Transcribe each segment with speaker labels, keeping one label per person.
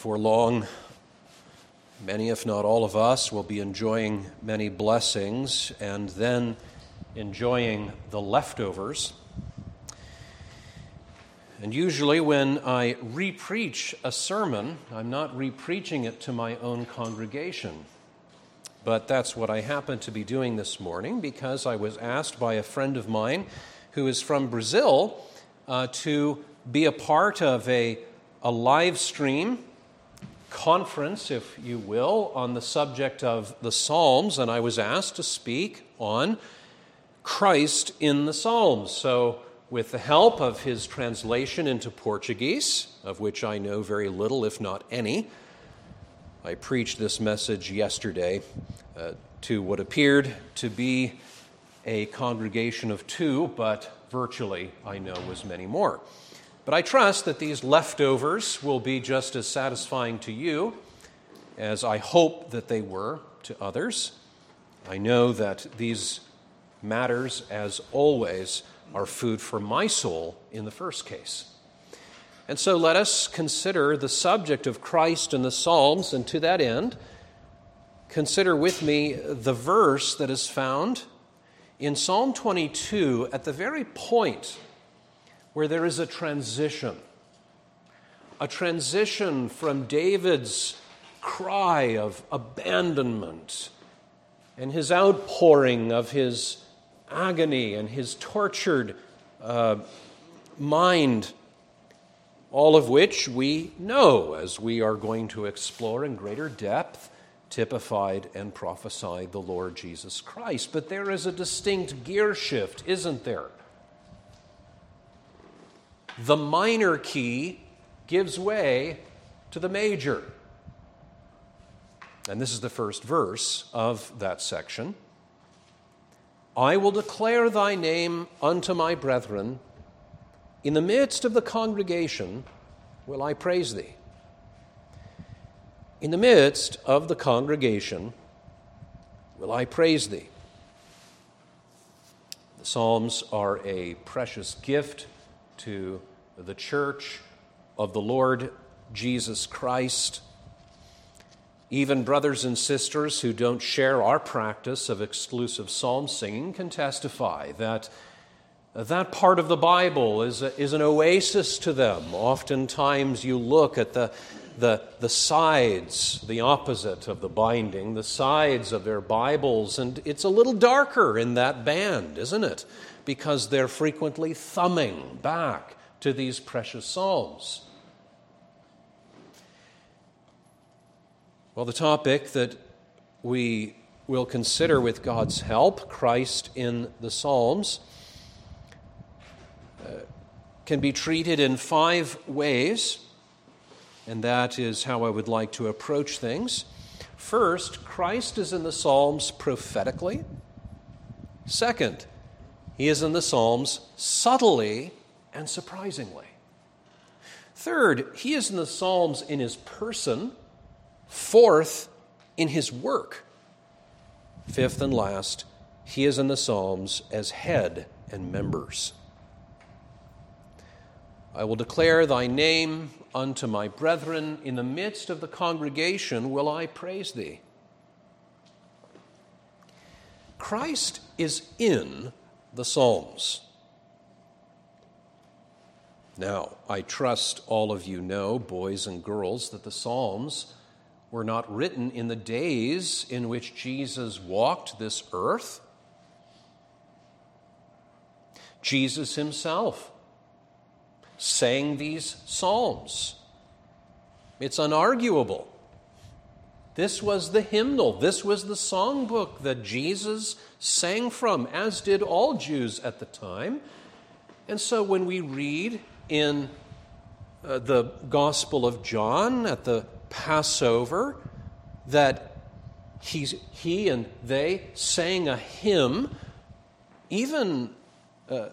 Speaker 1: Before long, many, if not all of us, will be enjoying many blessings and then enjoying the leftovers. And usually, when I repreach a sermon, I'm not repreaching it to my own congregation. But that's what I happen to be doing this morning because I was asked by a friend of mine who is from Brazil uh, to be a part of a, a live stream conference, if you will, on the subject of the Psalms, and I was asked to speak on Christ in the Psalms. So, with the help of his translation into Portuguese, of which I know very little, if not any, I preached this message yesterday uh, to what appeared to be a congregation of two, but virtually I know was many more. But I trust that these leftovers will be just as satisfying to you as I hope that they were to others. I know that these matters, as always, are food for my soul in the first case. And so let us consider the subject of Christ in the Psalms, and to that end, consider with me the verse that is found in Psalm 22 at the very point where there is a transition, a transition from David's cry of abandonment and his outpouring of his agony and his tortured uh, mind, all of which we know as we are going to explore in greater depth, typified and prophesied the Lord Jesus Christ. But there is a distinct gear shift, isn't there? The minor key gives way to the major. And this is the first verse of that section. I will declare thy name unto my brethren. In the midst of the congregation will I praise thee. In the midst of the congregation will I praise thee. The Psalms are a precious gift to the church of the Lord Jesus Christ. Even brothers and sisters who don't share our practice of exclusive psalm singing can testify that that part of the Bible is, a, is an oasis to them. Oftentimes, you look at the, the, the sides, the opposite of the binding, the sides of their Bibles, and it's a little darker in that band, isn't it? because they're frequently thumbing back to these precious psalms. Well, the topic that we will consider with God's help, Christ in the Psalms, uh, can be treated in five ways, and that is how I would like to approach things. First, Christ is in the Psalms prophetically. Second, he is in the Psalms subtly and surprisingly. Third, he is in the Psalms in his person. Fourth, in his work. Fifth and last, he is in the Psalms as head and members. I will declare thy name unto my brethren. In the midst of the congregation will I praise thee. Christ is in the Psalms. Now, I trust all of you know, boys and girls, that the Psalms were not written in the days in which Jesus walked this earth. Jesus himself sang these Psalms. It's unarguable. This was the hymnal, this was the songbook that Jesus sang from, as did all Jews at the time. And so when we read in uh, the Gospel of John at the Passover that he's, he and they sang a hymn, even uh,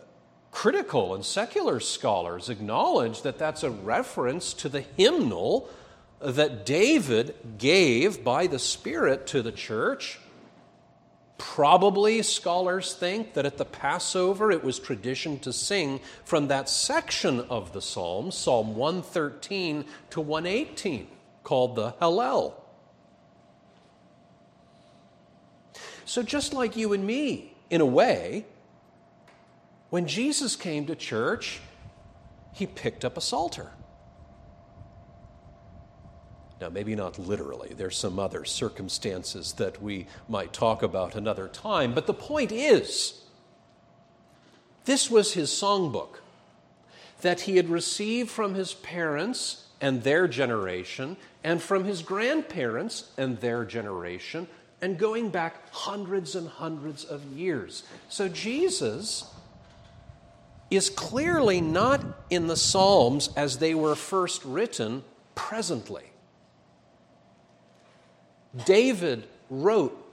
Speaker 1: critical and secular scholars acknowledge that that's a reference to the hymnal that David gave by the Spirit to the church. Probably scholars think that at the Passover it was tradition to sing from that section of the Psalms, Psalm 113 to 118, called the Hallel. So, just like you and me, in a way, when Jesus came to church, he picked up a psalter. Now, maybe not literally, there's some other circumstances that we might talk about another time, but the point is this was his songbook that he had received from his parents and their generation, and from his grandparents and their generation, and going back hundreds and hundreds of years. So Jesus is clearly not in the Psalms as they were first written presently. David wrote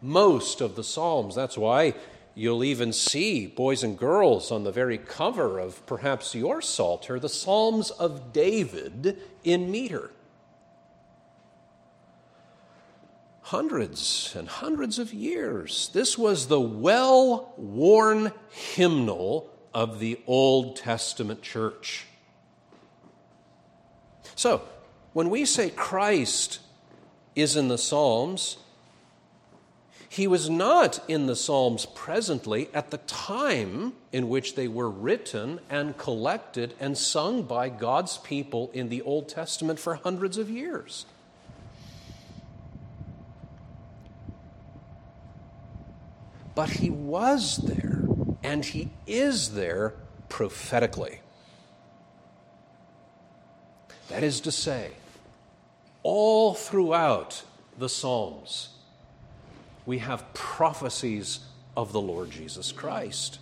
Speaker 1: most of the Psalms. That's why you'll even see, boys and girls, on the very cover of perhaps your Psalter, the Psalms of David in meter. Hundreds and hundreds of years. This was the well worn hymnal of the Old Testament church. So, when we say Christ is in the Psalms, he was not in the Psalms presently at the time in which they were written and collected and sung by God's people in the Old Testament for hundreds of years. But he was there, and he is there prophetically. That is to say, all throughout the Psalms, we have prophecies of the Lord Jesus Christ.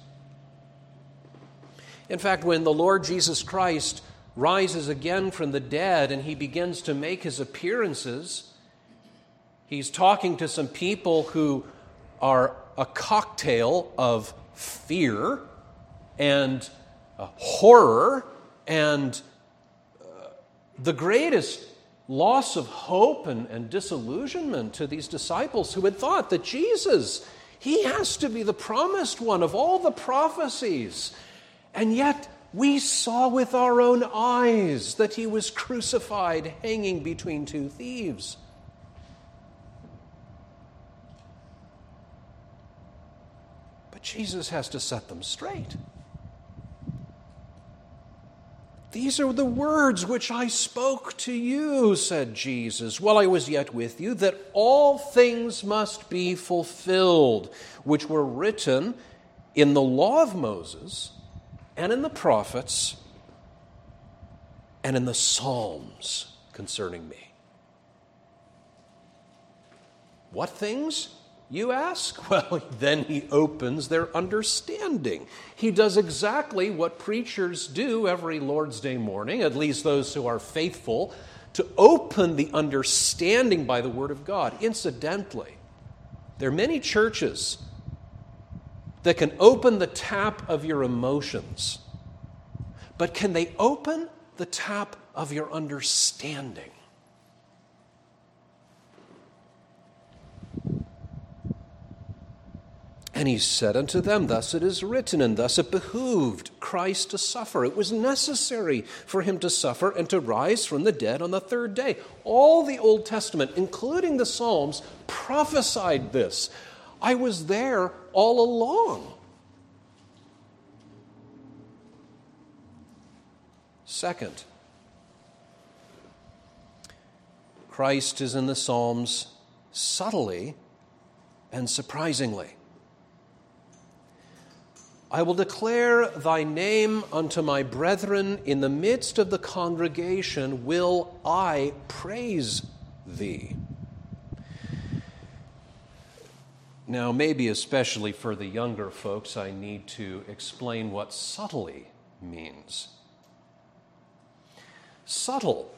Speaker 1: In fact, when the Lord Jesus Christ rises again from the dead and he begins to make his appearances, he's talking to some people who are a cocktail of fear and uh, horror and uh, the greatest loss of hope and, and disillusionment to these disciples who had thought that Jesus, he has to be the promised one of all the prophecies. And yet, we saw with our own eyes that he was crucified hanging between two thieves. But Jesus has to set them straight. These are the words which I spoke to you, said Jesus, while I was yet with you, that all things must be fulfilled, which were written in the law of Moses, and in the prophets, and in the Psalms concerning me. What things? You ask? Well, then he opens their understanding. He does exactly what preachers do every Lord's Day morning, at least those who are faithful, to open the understanding by the Word of God. Incidentally, there are many churches that can open the tap of your emotions, but can they open the tap of your understanding? And he said unto them, Thus it is written, and thus it behooved Christ to suffer. It was necessary for him to suffer and to rise from the dead on the third day. All the Old Testament, including the Psalms, prophesied this. I was there all along. Second, Christ is in the Psalms subtly and surprisingly. I will declare thy name unto my brethren. In the midst of the congregation will I praise thee. Now, maybe especially for the younger folks, I need to explain what subtly means. Subtle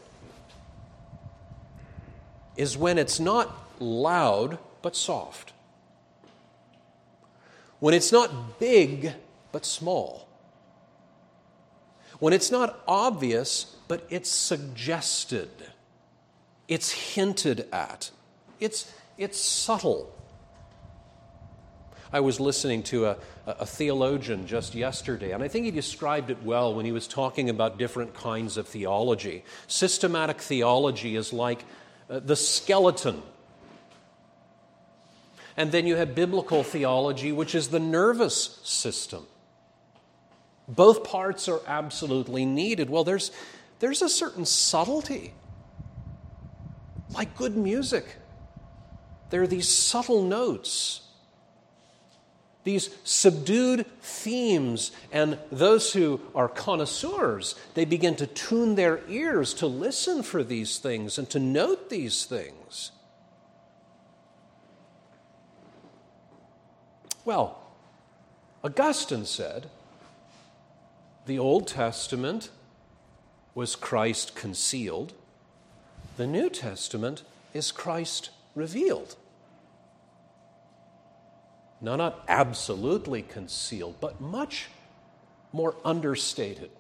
Speaker 1: is when it's not loud but soft, when it's not big but small. When it's not obvious, but it's suggested, it's hinted at, it's, it's subtle. I was listening to a, a theologian just yesterday, and I think he described it well when he was talking about different kinds of theology. Systematic theology is like uh, the skeleton. And then you have biblical theology, which is the nervous system. Both parts are absolutely needed. Well, there's, there's a certain subtlety, like good music. There are these subtle notes, these subdued themes, and those who are connoisseurs, they begin to tune their ears to listen for these things and to note these things. Well, Augustine said, the Old Testament was Christ concealed, the New Testament is Christ revealed. Now, not absolutely concealed, but much more understated.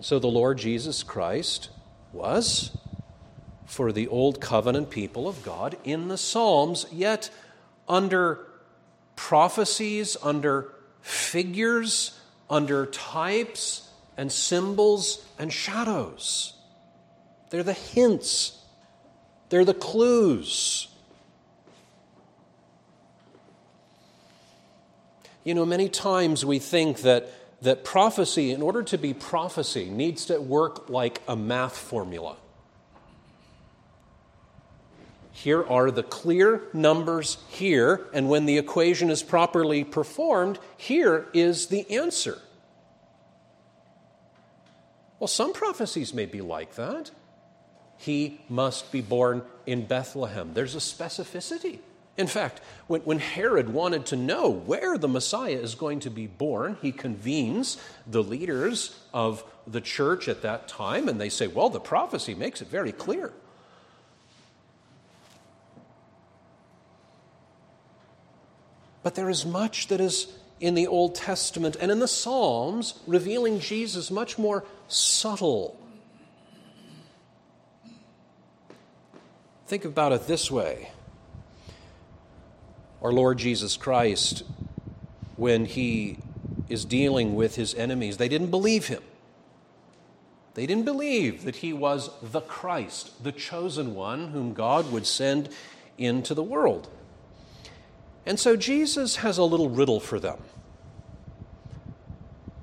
Speaker 1: So, the Lord Jesus Christ was for the Old Covenant people of God in the Psalms, yet under prophecies, under figures, under types and symbols and shadows. They're the hints, they're the clues. You know, many times we think that, that prophecy, in order to be prophecy, needs to work like a math formula. Here are the clear numbers here, and when the equation is properly performed, here is the answer. Well, some prophecies may be like that. He must be born in Bethlehem. There's a specificity. In fact, when, when, Herod wanted to know where the Messiah is going to be born, he convenes the leaders of the church at that time, and they say, Well, the prophecy makes it very clear. But there is much that is in the Old Testament and in the Psalms revealing Jesus much more subtle. Think about it this way Our Lord Jesus Christ, when he is dealing with his enemies, they didn't believe him. They didn't believe that he was the Christ, the chosen one whom God would send into the world. And so Jesus has a little riddle for them,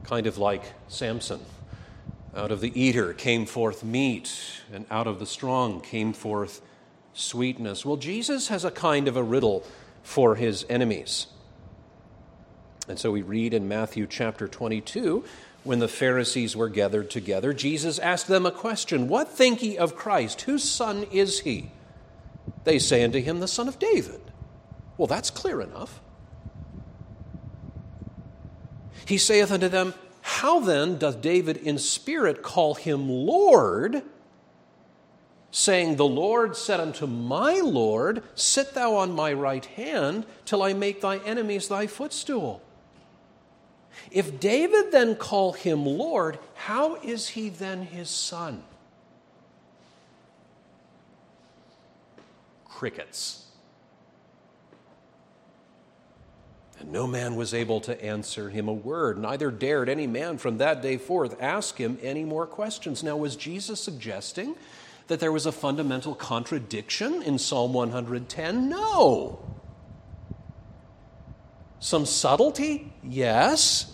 Speaker 1: kind of like Samson. Out of the eater came forth meat, and out of the strong came forth sweetness. Well, Jesus has a kind of a riddle for his enemies. And so we read in Matthew chapter 22 when the Pharisees were gathered together, Jesus asked them a question What think ye of Christ? Whose son is he? They say unto him, The son of David. Well, that's clear enough. He saith unto them, How then doth David in spirit call him Lord? Saying, The Lord said unto my Lord, Sit thou on my right hand till I make thy enemies thy footstool. If David then call him Lord, how is he then his son? Crickets. And no man was able to answer him a word, neither dared any man from that day forth ask him any more questions. Now, was Jesus suggesting that there was a fundamental contradiction in Psalm 110? No. Some subtlety? Yes.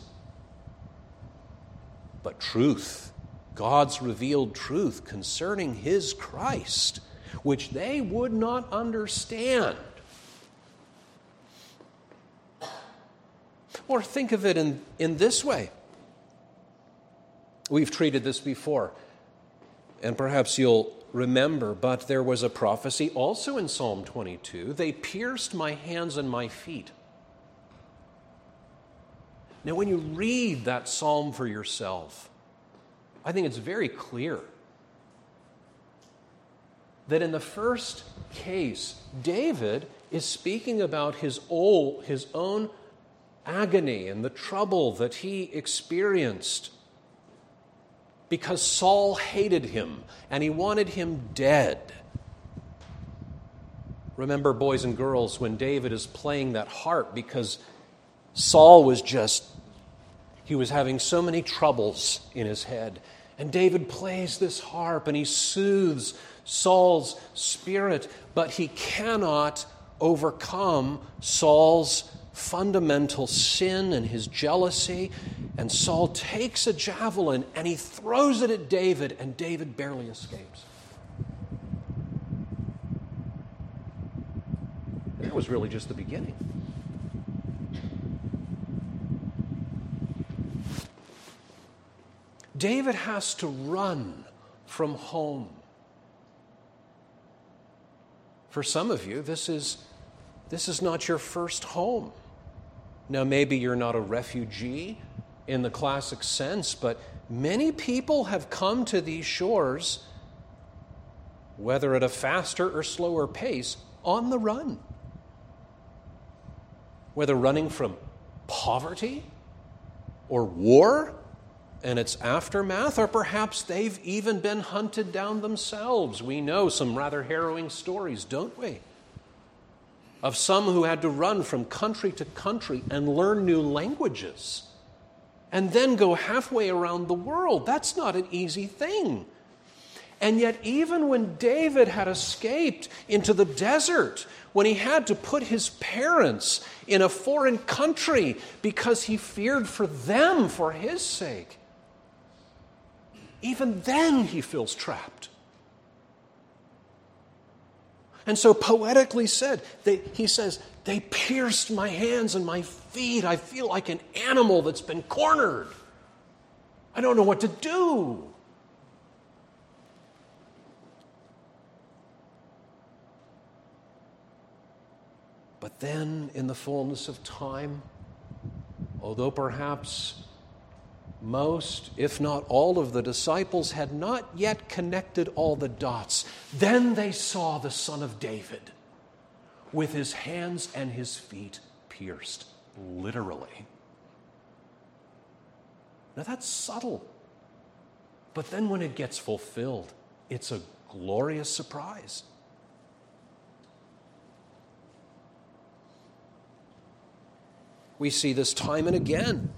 Speaker 1: But truth, God's revealed truth concerning his Christ, which they would not understand Or think of it in, in this way. We've treated this before, and perhaps you'll remember, but there was a prophecy also in Psalm 22 they pierced my hands and my feet. Now, when you read that psalm for yourself, I think it's very clear that in the first case, David is speaking about his, old, his own agony and the trouble that he experienced because Saul hated him and he wanted him dead. Remember, boys and girls, when David is playing that harp because Saul was just, he was having so many troubles in his head. And David plays this harp and he soothes Saul's spirit, but he cannot overcome Saul's fundamental sin and his jealousy. And Saul takes a javelin and he throws it at David, and David barely escapes. That was really just the beginning. David has to run from home. For some of you, this is, this is not your first home. Now, maybe you're not a refugee in the classic sense, but many people have come to these shores, whether at a faster or slower pace, on the run whether running from poverty or war and its aftermath, or perhaps they've even been hunted down themselves. We know some rather harrowing stories, don't we? Of some who had to run from country to country and learn new languages and then go halfway around the world. That's not an easy thing. And yet, even when David had escaped into the desert, when he had to put his parents in a foreign country because he feared for them for his sake. Even then, he feels trapped. And so, poetically said, they, he says, They pierced my hands and my feet. I feel like an animal that's been cornered. I don't know what to do. But then, in the fullness of time, although perhaps most, if not all, of the disciples had not yet connected all the dots, then they saw the Son of David with his hands and his feet pierced, literally. Now that's subtle. But then when it gets fulfilled, it's a glorious surprise. We see this time and again.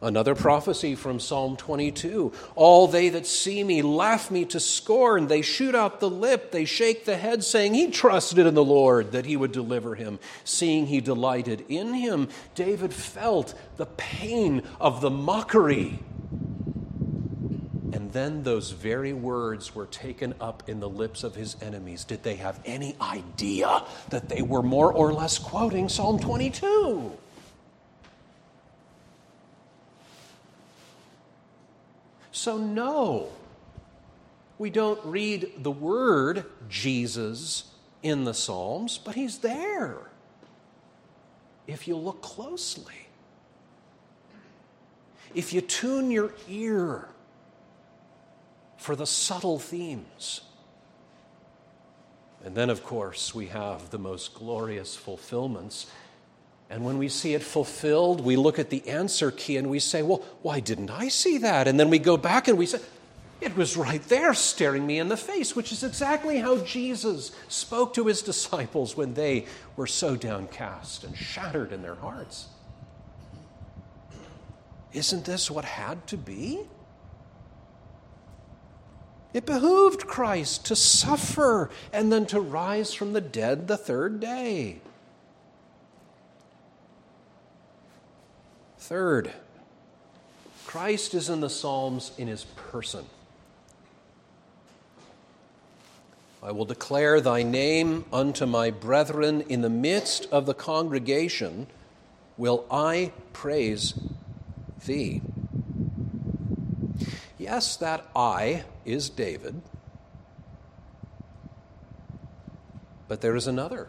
Speaker 1: Another prophecy from Psalm 22 All they that see me laugh me to scorn. They shoot out the lip, they shake the head, saying, He trusted in the Lord that he would deliver him, seeing he delighted in him. David felt the pain of the mockery. And then those very words were taken up in the lips of his enemies. Did they have any idea that they were more or less quoting Psalm 22? So, no, we don't read the word Jesus in the Psalms, but he's there if you look closely. If you tune your ear for the subtle themes. And then, of course, we have the most glorious fulfillments and when we see it fulfilled, we look at the answer key and we say, Well, why didn't I see that? And then we go back and we say, It was right there staring me in the face, which is exactly how Jesus spoke to his disciples when they were so downcast and shattered in their hearts. Isn't this what had to be? It behooved Christ to suffer and then to rise from the dead the third day. Third, Christ is in the Psalms in his person. I will declare thy name unto my brethren in the midst of the congregation, will I praise thee. Yes, that I is David, but there is another.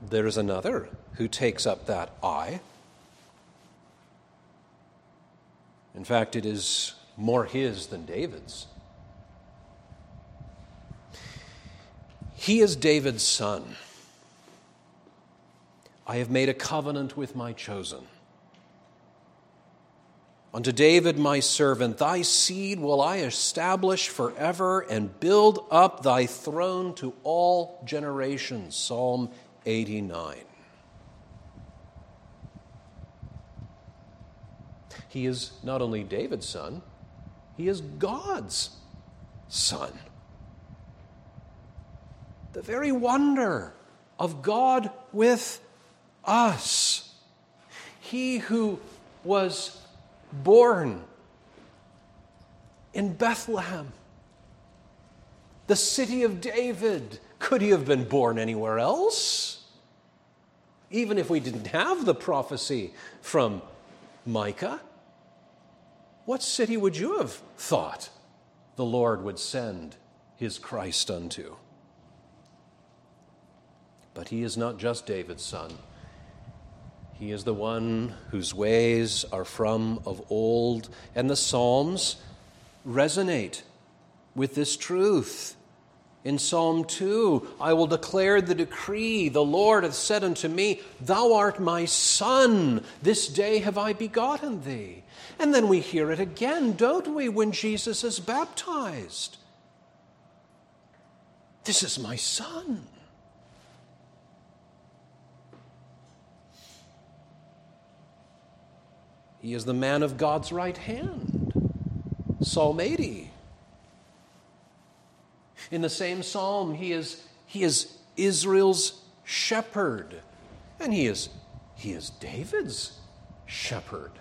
Speaker 1: There is another who takes up that I. In fact, it is more his than David's. He is David's son. I have made a covenant with my chosen. Unto David my servant, thy seed will I establish forever and build up thy throne to all generations. Psalm 89. He is not only David's son, he is God's son. The very wonder of God with us. He who was born in Bethlehem, the city of David. Could he have been born anywhere else? Even if we didn't have the prophecy from Micah, what city would you have thought the Lord would send his Christ unto? But he is not just David's son. He is the one whose ways are from of old, and the Psalms resonate with this truth. In Psalm 2, I will declare the decree. The Lord hath said unto me, Thou art my son. This day have I begotten thee. And then we hear it again, don't we, when Jesus is baptized? This is my son. He is the man of God's right hand. Psalm 80. In the same psalm, he is, he is Israel's shepherd, and he is, he is David's shepherd.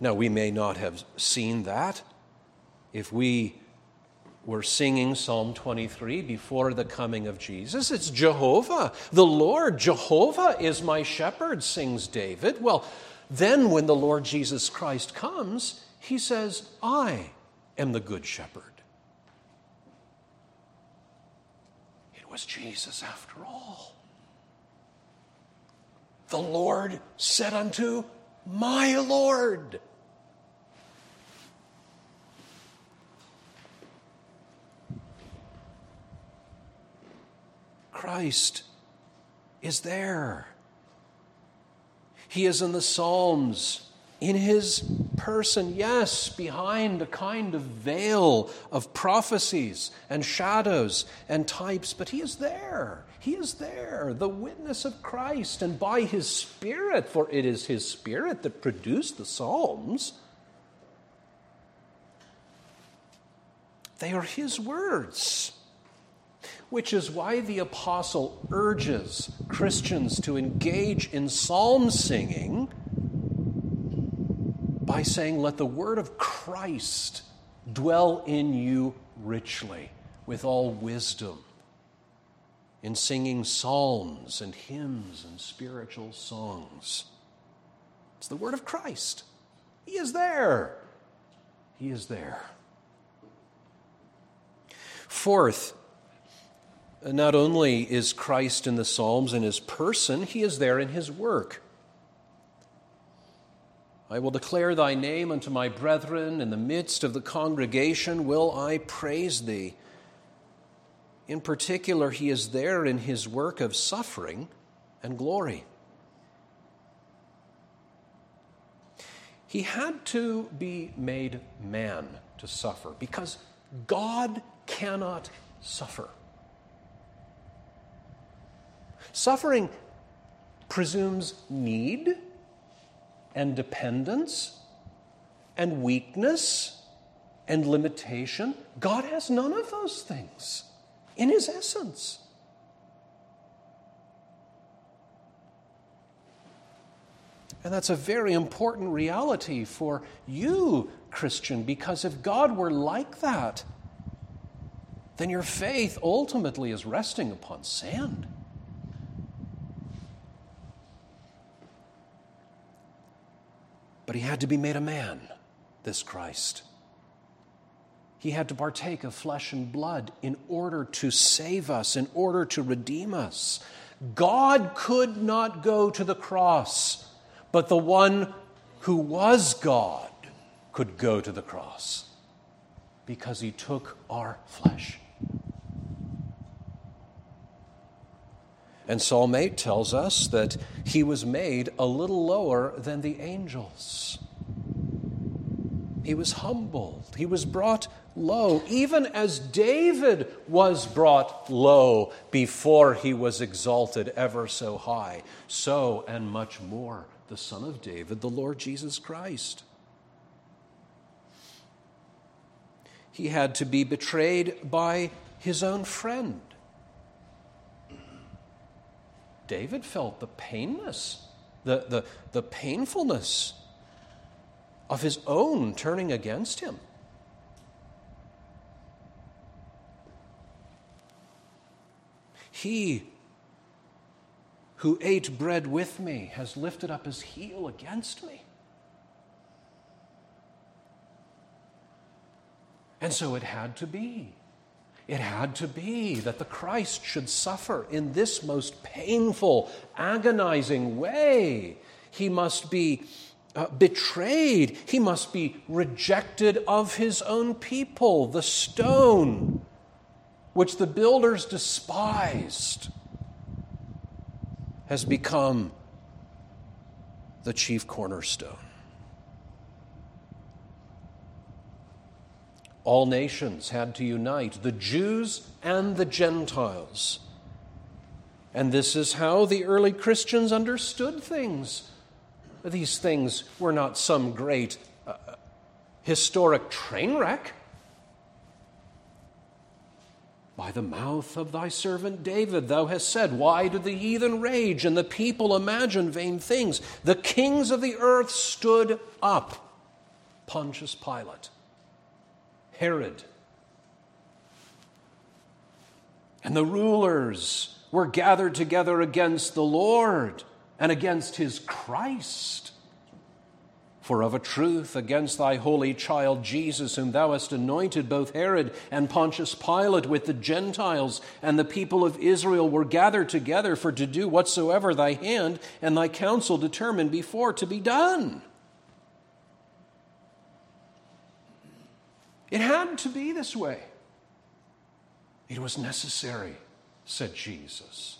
Speaker 1: Now, we may not have seen that if we we're singing Psalm 23 before the coming of Jesus. It's Jehovah, the Lord. Jehovah is my shepherd, sings David. Well, then when the Lord Jesus Christ comes, he says, I am the good shepherd. It was Jesus after all. The Lord said unto my Lord, Christ is there. He is in the Psalms, in his person, yes, behind a kind of veil of prophecies and shadows and types, but he is there. He is there, the witness of Christ, and by his Spirit, for it is his Spirit that produced the Psalms. They are his words which is why the apostle urges Christians to engage in psalm singing by saying, Let the word of Christ dwell in you richly with all wisdom, in singing psalms and hymns and spiritual songs. It's the word of Christ. He is there. He is there. Fourth, not only is Christ in the Psalms in his person, he is there in his work. I will declare thy name unto my brethren. In the midst of the congregation will I praise thee. In particular, he is there in his work of suffering and glory. He had to be made man to suffer because God cannot suffer. Suffering presumes need and dependence and weakness and limitation. God has none of those things in His essence. And that's a very important reality for you, Christian, because if God were like that, then your faith ultimately is resting upon sand. But he had to be made a man, this Christ. He had to partake of flesh and blood in order to save us, in order to redeem us. God could not go to the cross, but the one who was God could go to the cross because he took our flesh. And Psalm 8 tells us that he was made a little lower than the angels. He was humbled, he was brought low, even as David was brought low before he was exalted ever so high. So and much more, the Son of David, the Lord Jesus Christ. He had to be betrayed by his own friend. David felt the painness, the, the, the painfulness of his own turning against him. He who ate bread with me has lifted up his heel against me. And so it had to be. It had to be that the Christ should suffer in this most painful, agonizing way. He must be uh, betrayed. He must be rejected of his own people. The stone which the builders despised has become the chief cornerstone. All nations had to unite, the Jews and the Gentiles. And this is how the early Christians understood things. These things were not some great uh, historic train wreck. By the mouth of thy servant David, thou hast said, Why do the heathen rage and the people imagine vain things? The kings of the earth stood up. Pontius Pilate. Herod. And the rulers were gathered together against the Lord and against his Christ. For of a truth, against thy holy child Jesus, whom thou hast anointed, both Herod and Pontius Pilate with the Gentiles and the people of Israel were gathered together for to do whatsoever thy hand and thy counsel determined before to be done. It had to be this way. It was necessary, said Jesus.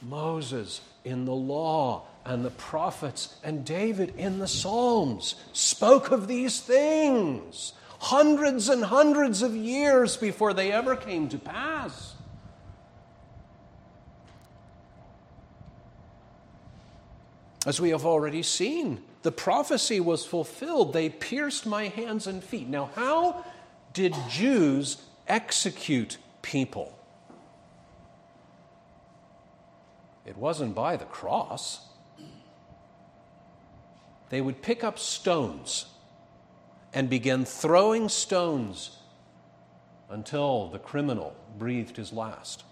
Speaker 1: Moses in the law and the prophets and David in the Psalms spoke of these things hundreds and hundreds of years before they ever came to pass. As we have already seen, the prophecy was fulfilled. They pierced my hands and feet. Now, how did Jews execute people? It wasn't by the cross. They would pick up stones and begin throwing stones until the criminal breathed his last.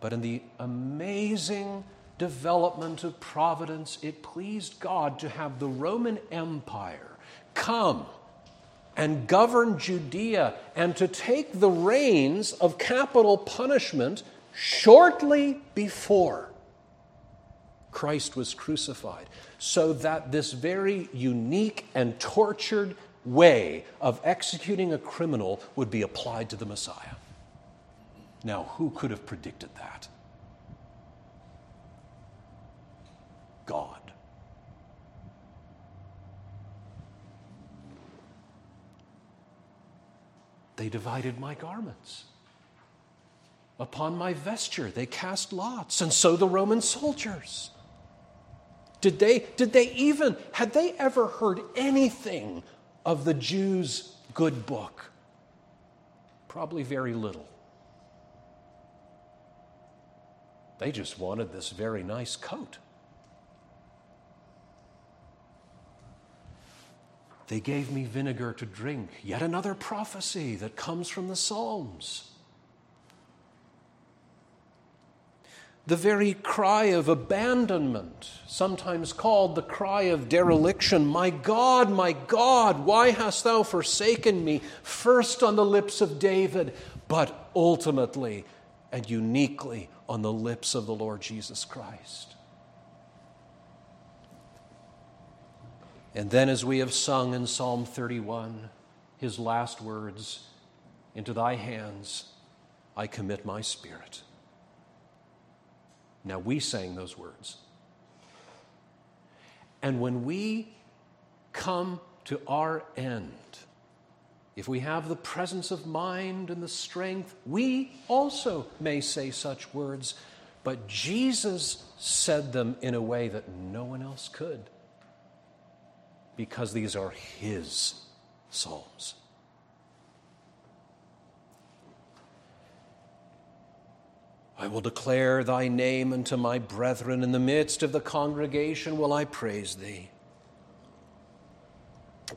Speaker 1: But in the amazing development of providence, it pleased God to have the Roman Empire come and govern Judea and to take the reins of capital punishment shortly before Christ was crucified, so that this very unique and tortured way of executing a criminal would be applied to the Messiah. Now, who could have predicted that? God. They divided my garments. Upon my vesture they cast lots, and so the Roman soldiers. Did they, did they even, had they ever heard anything of the Jews' good book? Probably very little. They just wanted this very nice coat. They gave me vinegar to drink, yet another prophecy that comes from the Psalms. The very cry of abandonment, sometimes called the cry of dereliction My God, my God, why hast thou forsaken me? First on the lips of David, but ultimately and uniquely on the lips of the Lord Jesus Christ. And then, as we have sung in Psalm 31, his last words Into thy hands I commit my spirit. Now, we sang those words. And when we come to our end, if we have the presence of mind and the strength, we also may say such words, but Jesus said them in a way that no one else could because these are His Psalms. I will declare thy name unto my brethren. In the midst of the congregation will I praise thee.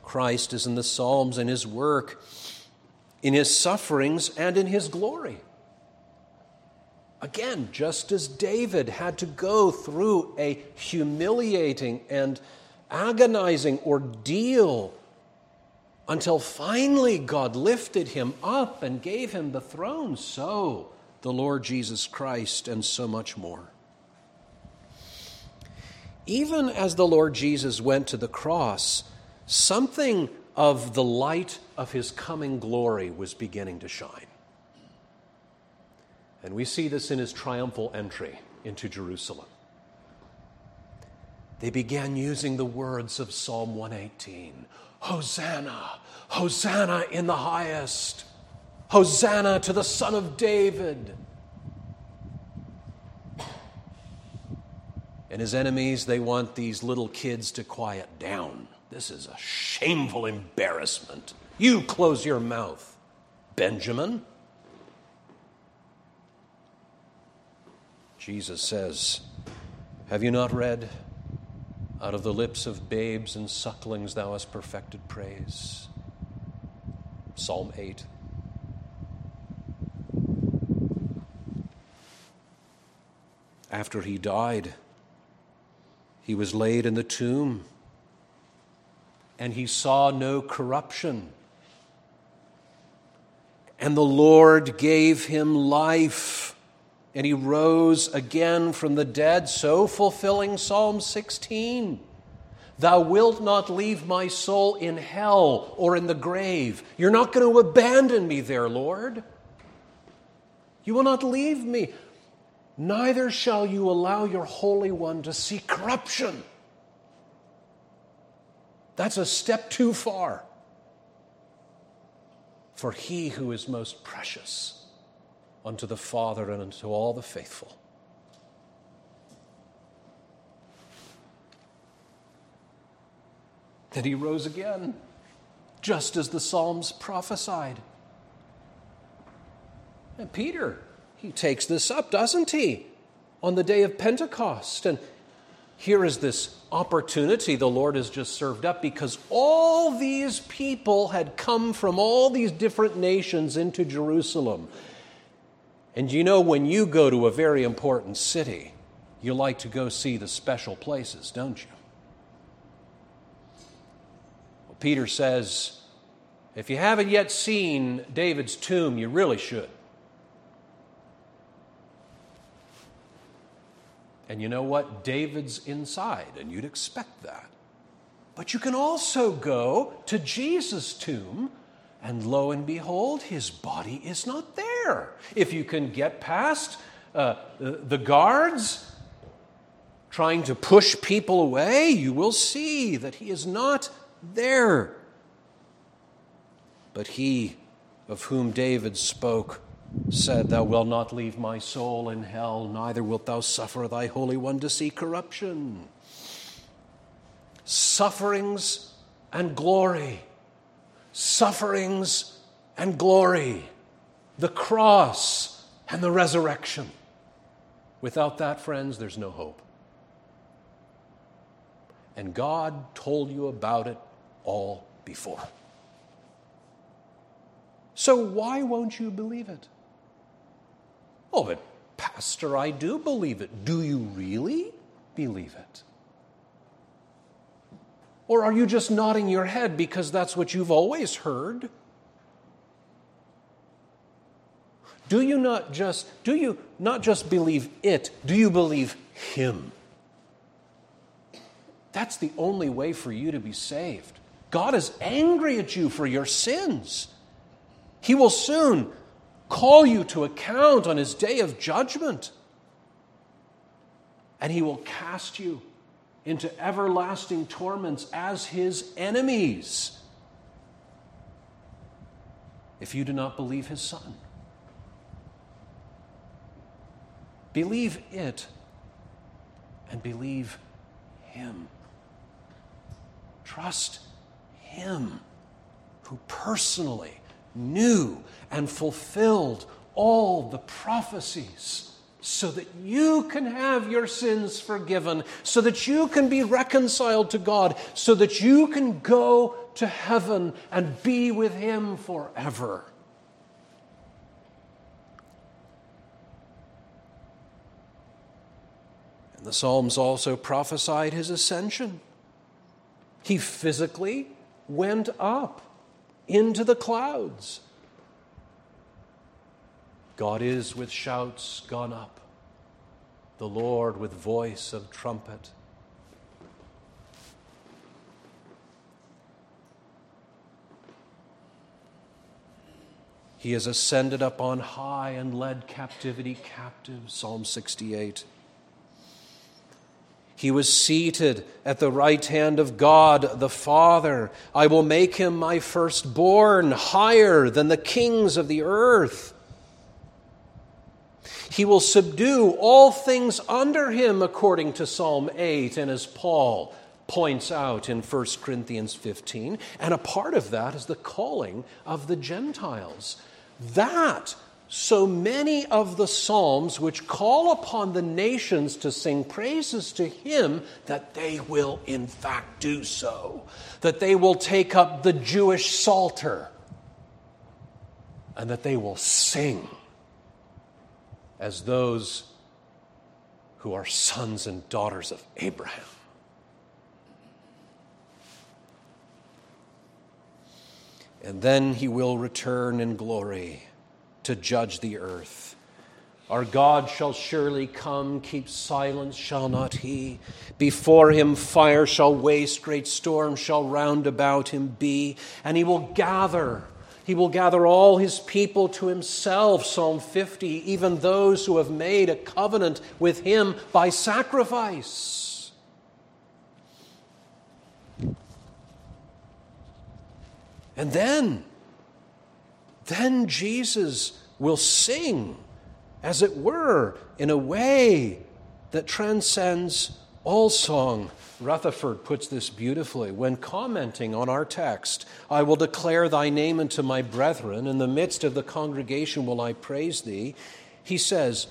Speaker 1: Christ is in the Psalms in his work, in his sufferings, and in his glory. Again, just as David had to go through a humiliating and agonizing ordeal until finally God lifted him up and gave him the throne, so the Lord Jesus Christ, and so much more. Even as the Lord Jesus went to the cross, something of the light of his coming glory was beginning to shine. And we see this in his triumphal entry into Jerusalem. They began using the words of Psalm 118 Hosanna, Hosanna in the highest. Hosanna to the Son of David. And his enemies, they want these little kids to quiet down. This is a shameful embarrassment. You close your mouth, Benjamin. Jesus says, Have you not read? Out of the lips of babes and sucklings thou hast perfected praise. Psalm 8. after he died. He was laid in the tomb, and he saw no corruption. And the Lord gave him life, and he rose again from the dead, so fulfilling Psalm 16. Thou wilt not leave my soul in hell or in the grave. You're not going to abandon me there, Lord. You will not leave me neither shall you allow your Holy One to see corruption. That's a step too far for he who is most precious unto the Father and unto all the faithful. And he rose again, just as the Psalms prophesied. And Peter he takes this up, doesn't he? On the day of Pentecost. And here is this opportunity the Lord has just served up because all these people had come from all these different nations into Jerusalem. And you know, when you go to a very important city, you like to go see the special places, don't you? Well, Peter says, if you haven't yet seen David's tomb, you really should. And you know what? David's inside, and you'd expect that. But you can also go to Jesus' tomb, and lo and behold, his body is not there. If you can get past uh, the guards trying to push people away, you will see that he is not there. But he of whom David spoke said, Thou wilt not leave my soul in hell, neither wilt thou suffer thy Holy One to see corruption. Sufferings and glory. Sufferings and glory. The cross and the resurrection. Without that, friends, there's no hope. And God told you about it all before. So why won't you believe it? Oh, but Pastor, I do believe it. Do you really believe it? Or are you just nodding your head because that's what you've always heard? Do you not just do you not just believe it, do you believe him? That's the only way for you to be saved. God is angry at you for your sins. He will soon call you to account on his day of judgment. And he will cast you into everlasting torments as his enemies if you do not believe his son. Believe it and believe him. Trust him who personally knew and fulfilled all the prophecies so that you can have your sins forgiven, so that you can be reconciled to God, so that you can go to heaven and be with Him forever. The Psalms also prophesied His ascension. He physically went up into the clouds. God is with shouts gone up, the Lord with voice of trumpet. He has ascended up on high and led captivity captive, Psalm 68. He was seated at the right hand of God the Father. I will make him my firstborn, higher than the kings of the earth. He will subdue all things under him, according to Psalm 8, and as Paul points out in 1 Corinthians 15. And a part of that is the calling of the Gentiles. That so many of the Psalms which call upon the nations to sing praises to Him that they will in fact do so, that they will take up the Jewish psalter, and that they will sing as those who are sons and daughters of Abraham. And then he will return in glory to judge the earth. Our God shall surely come, keep silence, shall not he? Before him fire shall waste, great storm shall round about him be, and he will gather. He will gather all his people to himself, Psalm 50, even those who have made a covenant with him by sacrifice. And then, then Jesus will sing, as it were, in a way that transcends all song. Rutherford puts this beautifully when commenting on our text I will declare thy name unto my brethren, in the midst of the congregation will I praise thee. He says,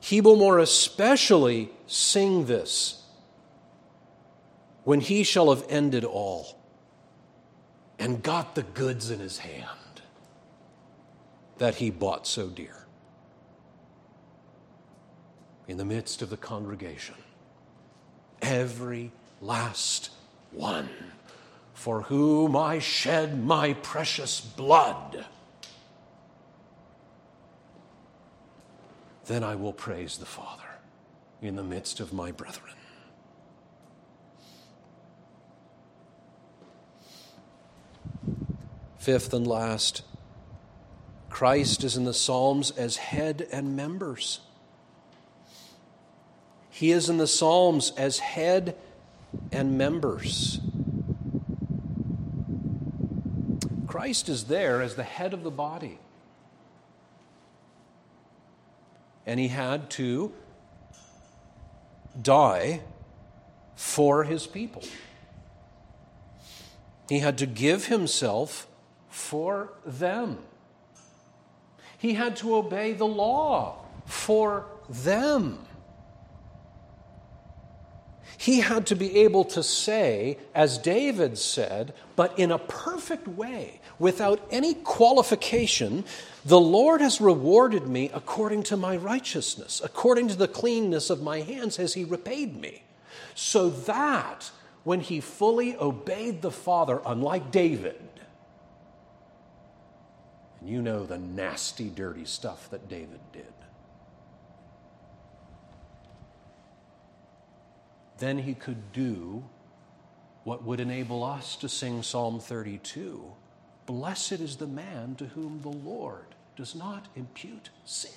Speaker 1: He will more especially sing this when he shall have ended all and got the goods in his hand that he bought so dear. In the midst of the congregation, every last one for whom I shed my precious blood. Then I will praise the Father in the midst of my brethren. Fifth and last, Christ is in the Psalms as head and members. He is in the Psalms as head and members. Christ is there as the head of the body. And he had to die for his people. He had to give himself for them. He had to obey the law for them. He had to be able to say, as David said, but in a perfect way, without any qualification, the Lord has rewarded me according to my righteousness, according to the cleanness of my hands has He repaid me. So that when he fully obeyed the Father, unlike David, and you know the nasty, dirty stuff that David did. Then he could do what would enable us to sing Psalm 32 Blessed is the man to whom the Lord does not impute sin.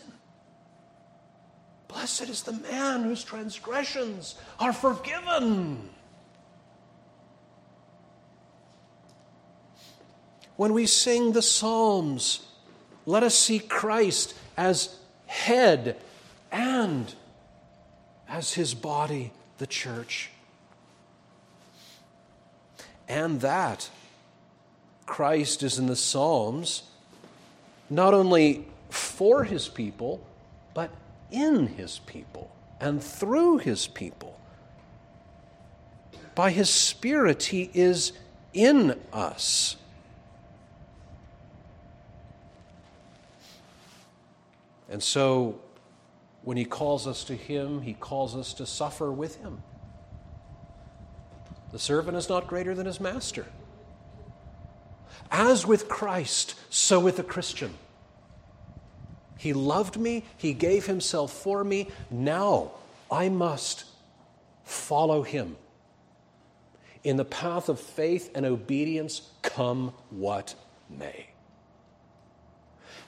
Speaker 1: Blessed is the man whose transgressions are forgiven. When we sing the Psalms, let us see Christ as head and as his body, the church. And that Christ is in the Psalms not only for his people, but in his people and through his people. By his Spirit, he is in us. And so, when he calls us to him, he calls us to suffer with him. The servant is not greater than his master. As with Christ, so with the Christian. He loved me, He gave Himself for me. Now I must follow Him in the path of faith and obedience, come what may.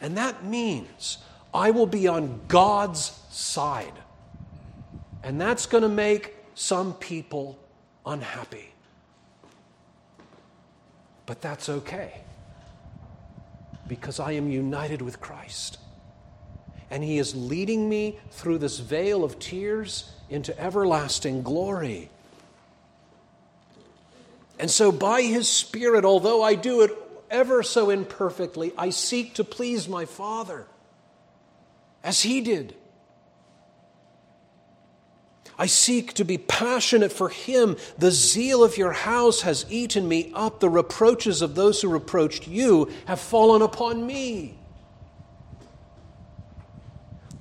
Speaker 1: And that means I will be on God's side. And that's going to make some people unhappy. But that's okay because I am united with Christ and He is leading me through this vale of tears into everlasting glory. And so, by His Spirit, although I do it ever so imperfectly, I seek to please my Father as He did. I seek to be passionate for Him. The zeal of your house has eaten me up. The reproaches of those who reproached you have fallen upon me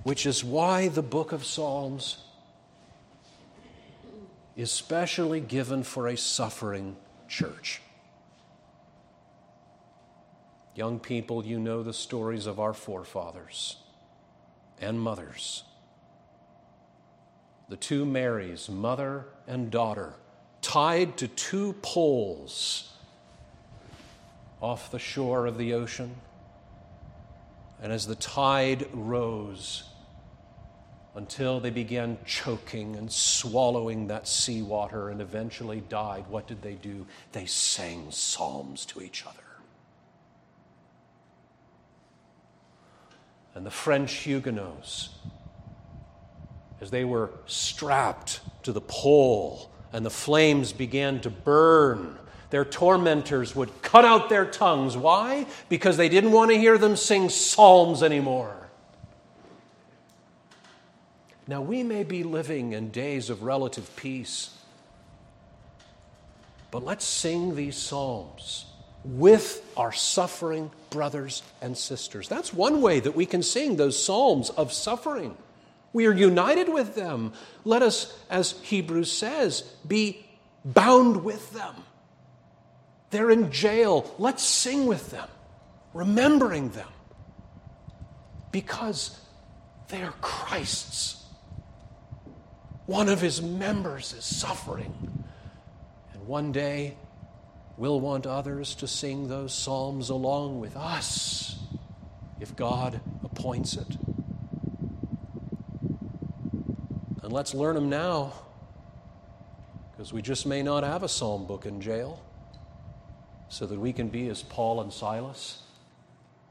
Speaker 1: which is why the book of Psalms is specially given for a suffering church. Young people, you know the stories of our forefathers and mothers. The two Marys, mother and daughter, tied to two poles off the shore of the ocean. And as the tide rose, until they began choking and swallowing that seawater and eventually died, what did they do? They sang psalms to each other. And the French Huguenots, as they were strapped to the pole and the flames began to burn, their tormentors would cut out their tongues. Why? Because they didn't want to hear them sing psalms anymore. Now, we may be living in days of relative peace, but let's sing these psalms with our suffering brothers and sisters. That's one way that we can sing those psalms of suffering. We are united with them. Let us, as Hebrews says, be bound with them. They're in jail. Let's sing with them, remembering them, because they are Christ's. One of his members is suffering. And one day, we'll want others to sing those psalms along with us if God appoints it. And let's learn them now because we just may not have a psalm book in jail so that we can be as Paul and Silas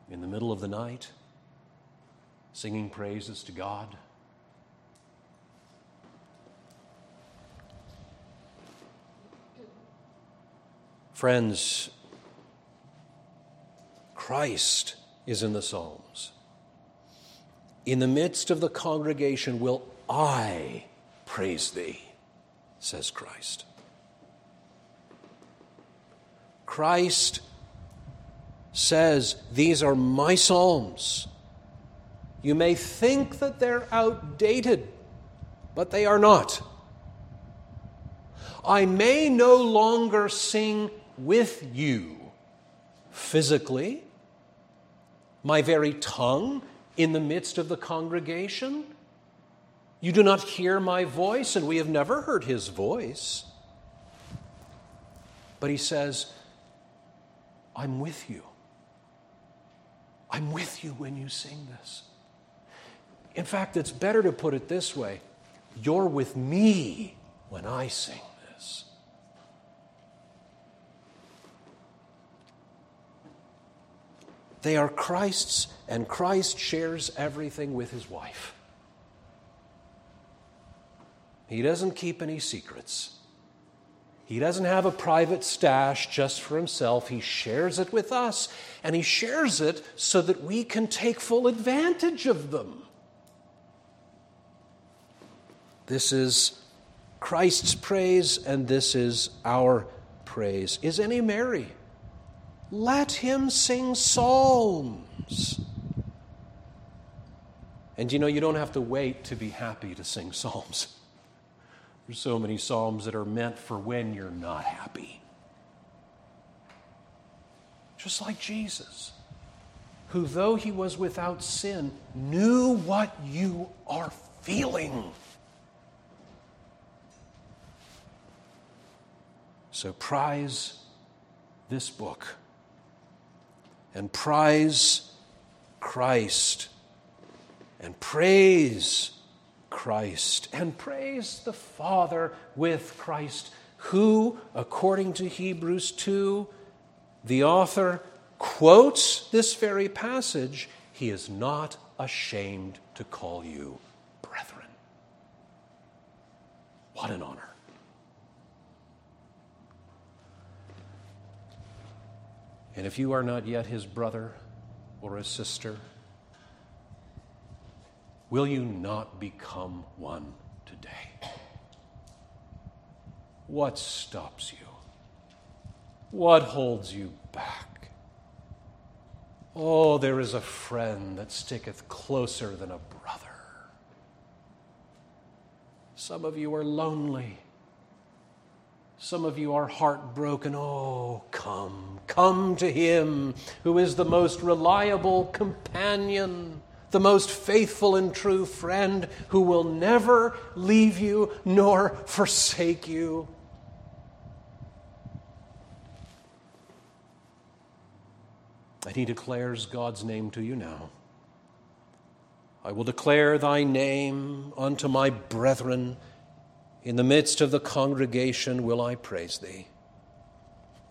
Speaker 1: in the middle of the night singing praises to God. Friends, Christ is in the Psalms. In the midst of the congregation will I praise thee, says Christ. Christ says, These are my Psalms. You may think that they're outdated, but they are not. I may no longer sing with you physically, my very tongue in the midst of the congregation. You do not hear my voice, and we have never heard his voice. But he says, I'm with you. I'm with you when you sing this. In fact, it's better to put it this way You're with me when I sing this. They are Christ's, and Christ shares everything with his wife. He doesn't keep any secrets. He doesn't have a private stash just for himself. He shares it with us, and he shares it so that we can take full advantage of them. This is Christ's praise, and this is our praise. Is any merry? Let him sing psalms. And you know, you don't have to wait to be happy to sing psalms. There's so many psalms that are meant for when you're not happy. Just like Jesus, who, though he was without sin, knew what you are feeling. So prize this book and prize Christ and praise Christ and praise the Father with Christ, who, according to Hebrews 2, the author quotes this very passage, he is not ashamed to call you brethren. What an honor. And if you are not yet his brother or his sister, will you not become one today? What stops you? What holds you back? Oh, there is a friend that sticketh closer than a brother. Some of you are lonely. Some of you are heartbroken. Oh, come, come to Him who is the most reliable companion, the most faithful and true friend, who will never leave you nor forsake you. And He declares God's name to you now. I will declare thy name unto my brethren in the midst of the congregation will I praise thee.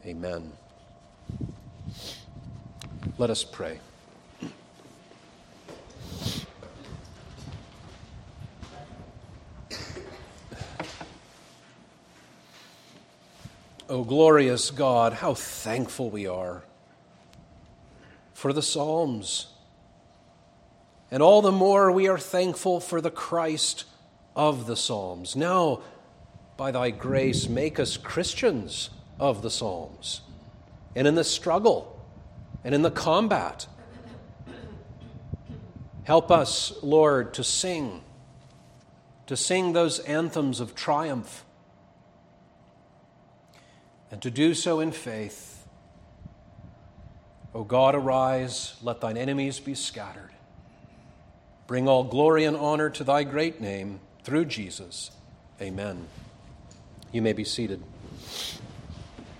Speaker 1: Amen. Let us pray. Oh, glorious God, how thankful we are for the Psalms. And all the more we are thankful for the Christ of the Psalms. Now, by thy grace, make us Christians of the Psalms. And in the struggle and in the combat, help us, Lord, to sing, to sing those anthems of triumph, and to do so in faith. O God, arise, let thine enemies be scattered. Bring all glory and honor to thy great name through Jesus. Amen. You may be seated.